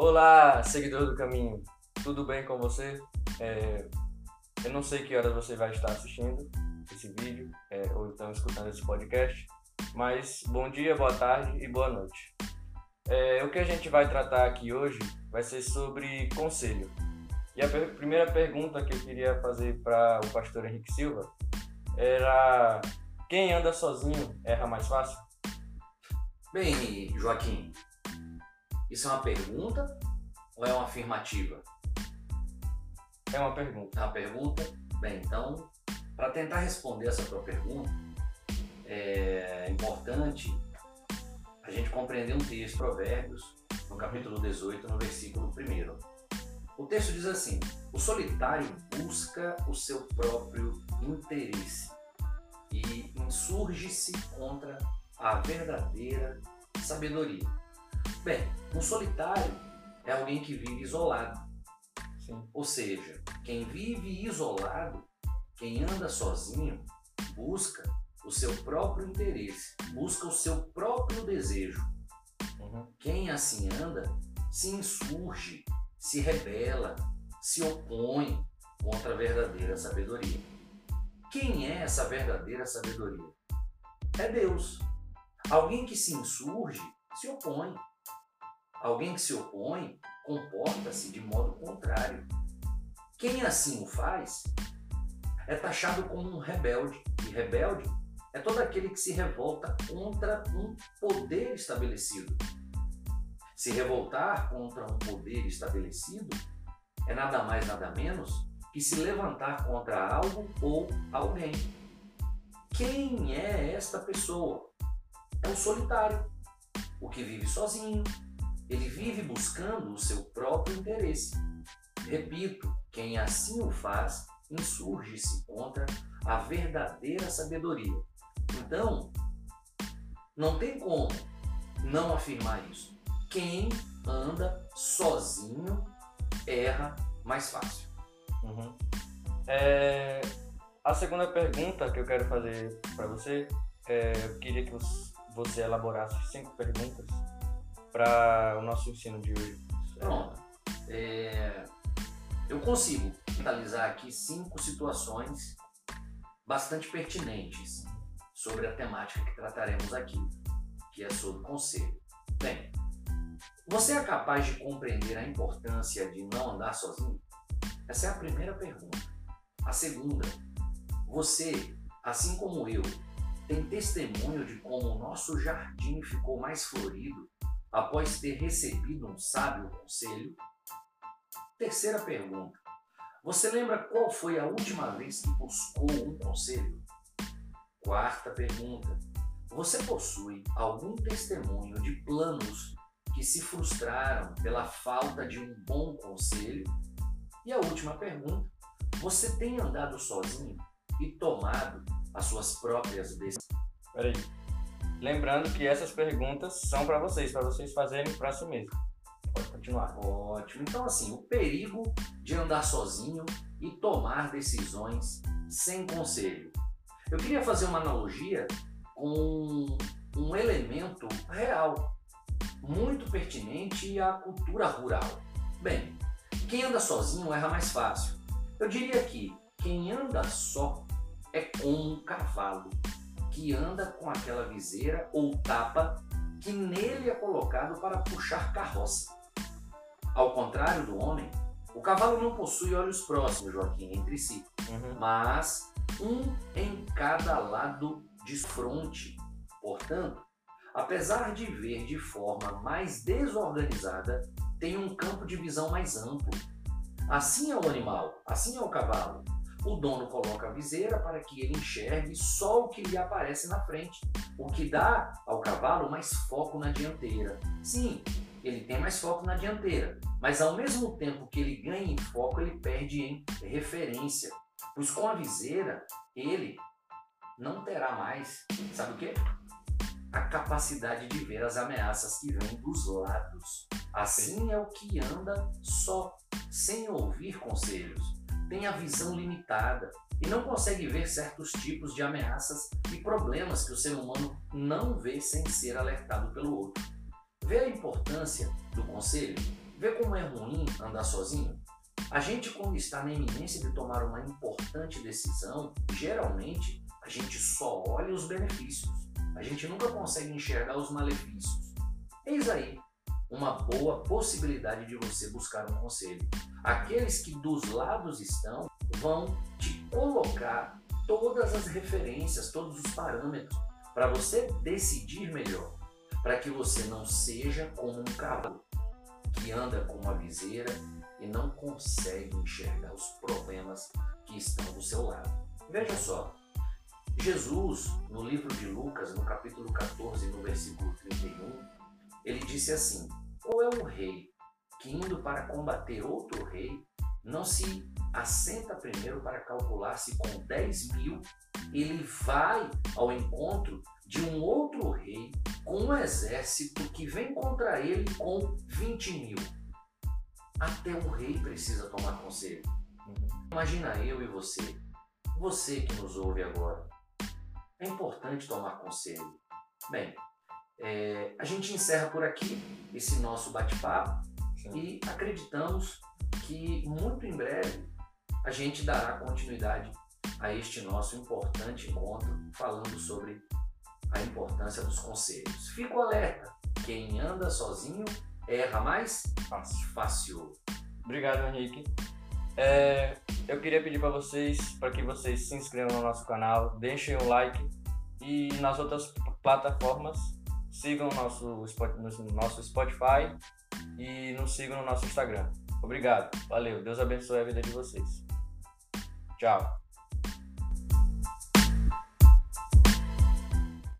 Olá, seguidor do caminho, tudo bem com você? É, eu não sei que horas você vai estar assistindo esse vídeo é, ou então escutando esse podcast, mas bom dia, boa tarde e boa noite. É, o que a gente vai tratar aqui hoje vai ser sobre conselho. E a per primeira pergunta que eu queria fazer para o pastor Henrique Silva era: quem anda sozinho erra mais fácil? Bem, Joaquim, isso é uma pergunta ou é uma afirmativa? É uma pergunta. É uma pergunta? Bem, então, para tentar responder essa tua pergunta, é importante a gente compreender um texto, Provérbios, no capítulo 18, no versículo 1. O texto diz assim: O solitário busca o seu próprio interesse e insurge-se contra a verdadeira sabedoria. Bem, um solitário é alguém que vive isolado. Sim. Ou seja, quem vive isolado, quem anda sozinho, busca o seu próprio interesse, busca o seu próprio desejo. Uhum. Quem assim anda se insurge, se rebela, se opõe contra a verdadeira sabedoria. Quem é essa verdadeira sabedoria? É Deus. Alguém que se insurge se opõe. Alguém que se opõe comporta-se de modo contrário. Quem assim o faz é taxado como um rebelde. E rebelde é todo aquele que se revolta contra um poder estabelecido. Se revoltar contra um poder estabelecido é nada mais, nada menos que se levantar contra algo ou alguém. Quem é esta pessoa? É o solitário, o que vive sozinho. Ele vive buscando o seu próprio interesse. Repito, quem assim o faz insurge-se contra a verdadeira sabedoria. Então, não tem como não afirmar isso. Quem anda sozinho erra mais fácil. Uhum. É, a segunda pergunta que eu quero fazer para você, é, eu queria que você elaborasse cinco perguntas para o nosso ensino de hoje. Pronto. É, eu consigo finalizar aqui cinco situações bastante pertinentes sobre a temática que trataremos aqui, que é sobre conselho. Bem, você é capaz de compreender a importância de não andar sozinho? Essa é a primeira pergunta. A segunda, você, assim como eu, tem testemunho de como o nosso jardim ficou mais florido após ter recebido um sábio conselho? Terceira pergunta, você lembra qual foi a última vez que buscou um conselho? Quarta pergunta: Você possui algum testemunho de planos que se frustraram pela falta de um bom conselho? E a última pergunta: Você tem andado sozinho e tomado as suas próprias decisões? Peraí. Lembrando que essas perguntas são para vocês, para vocês fazerem para si mesmo. Pode continuar. Ótimo. Então, assim, o perigo de andar sozinho e tomar decisões sem conselho. Eu queria fazer uma analogia com um elemento real, muito pertinente à cultura rural. Bem, quem anda sozinho erra mais fácil. Eu diria que quem anda só é como um cavalo que anda com aquela viseira ou tapa que nele é colocado para puxar carroça. Ao contrário do homem, o cavalo não possui olhos próximos, Joaquim, entre si, uhum. mas um em cada lado de fronte. Portanto, apesar de ver de forma mais desorganizada, tem um campo de visão mais amplo. Assim é o animal, assim é o cavalo. O dono coloca a viseira para que ele enxergue só o que lhe aparece na frente, o que dá ao cavalo mais foco na dianteira. Sim, ele tem mais foco na dianteira, mas ao mesmo tempo que ele ganha em foco, ele perde em referência. Pois com a viseira, ele não terá mais, sabe o que? A capacidade de ver as ameaças que vêm dos lados. Assim é o que anda só, sem ouvir conselhos. Tem a visão limitada e não consegue ver certos tipos de ameaças e problemas que o ser humano não vê sem ser alertado pelo outro. Vê a importância do conselho? Vê como é ruim andar sozinho? A gente, quando está na iminência de tomar uma importante decisão, geralmente a gente só olha os benefícios. A gente nunca consegue enxergar os malefícios. Eis aí uma boa possibilidade de você buscar um conselho. Aqueles que dos lados estão vão te colocar todas as referências, todos os parâmetros para você decidir melhor, para que você não seja como um cavalo que anda com uma viseira e não consegue enxergar os problemas que estão do seu lado. Veja só, Jesus, no livro de Lucas, no capítulo 14, no versículo 31, ele disse assim: Qual é o rei que, indo para combater outro rei, não se assenta primeiro para calcular se com 10 mil ele vai ao encontro de um outro rei com um exército que vem contra ele com 20 mil? Até o rei precisa tomar conselho. Imagina eu e você, você que nos ouve agora. É importante tomar conselho. Bem, é, a gente encerra por aqui esse nosso bate-papo e acreditamos que muito em breve a gente dará continuidade a este nosso importante encontro falando sobre a importância dos conselhos. Fico alerta, quem anda sozinho erra mais Fácil. fácil. Obrigado, Henrique. É, eu queria pedir para vocês, para que vocês se inscrevam no nosso canal, deixem um like e nas outras plataformas sigam o nosso, nosso Spotify e nos sigam no nosso Instagram. Obrigado, valeu, Deus abençoe a vida de vocês. Tchau.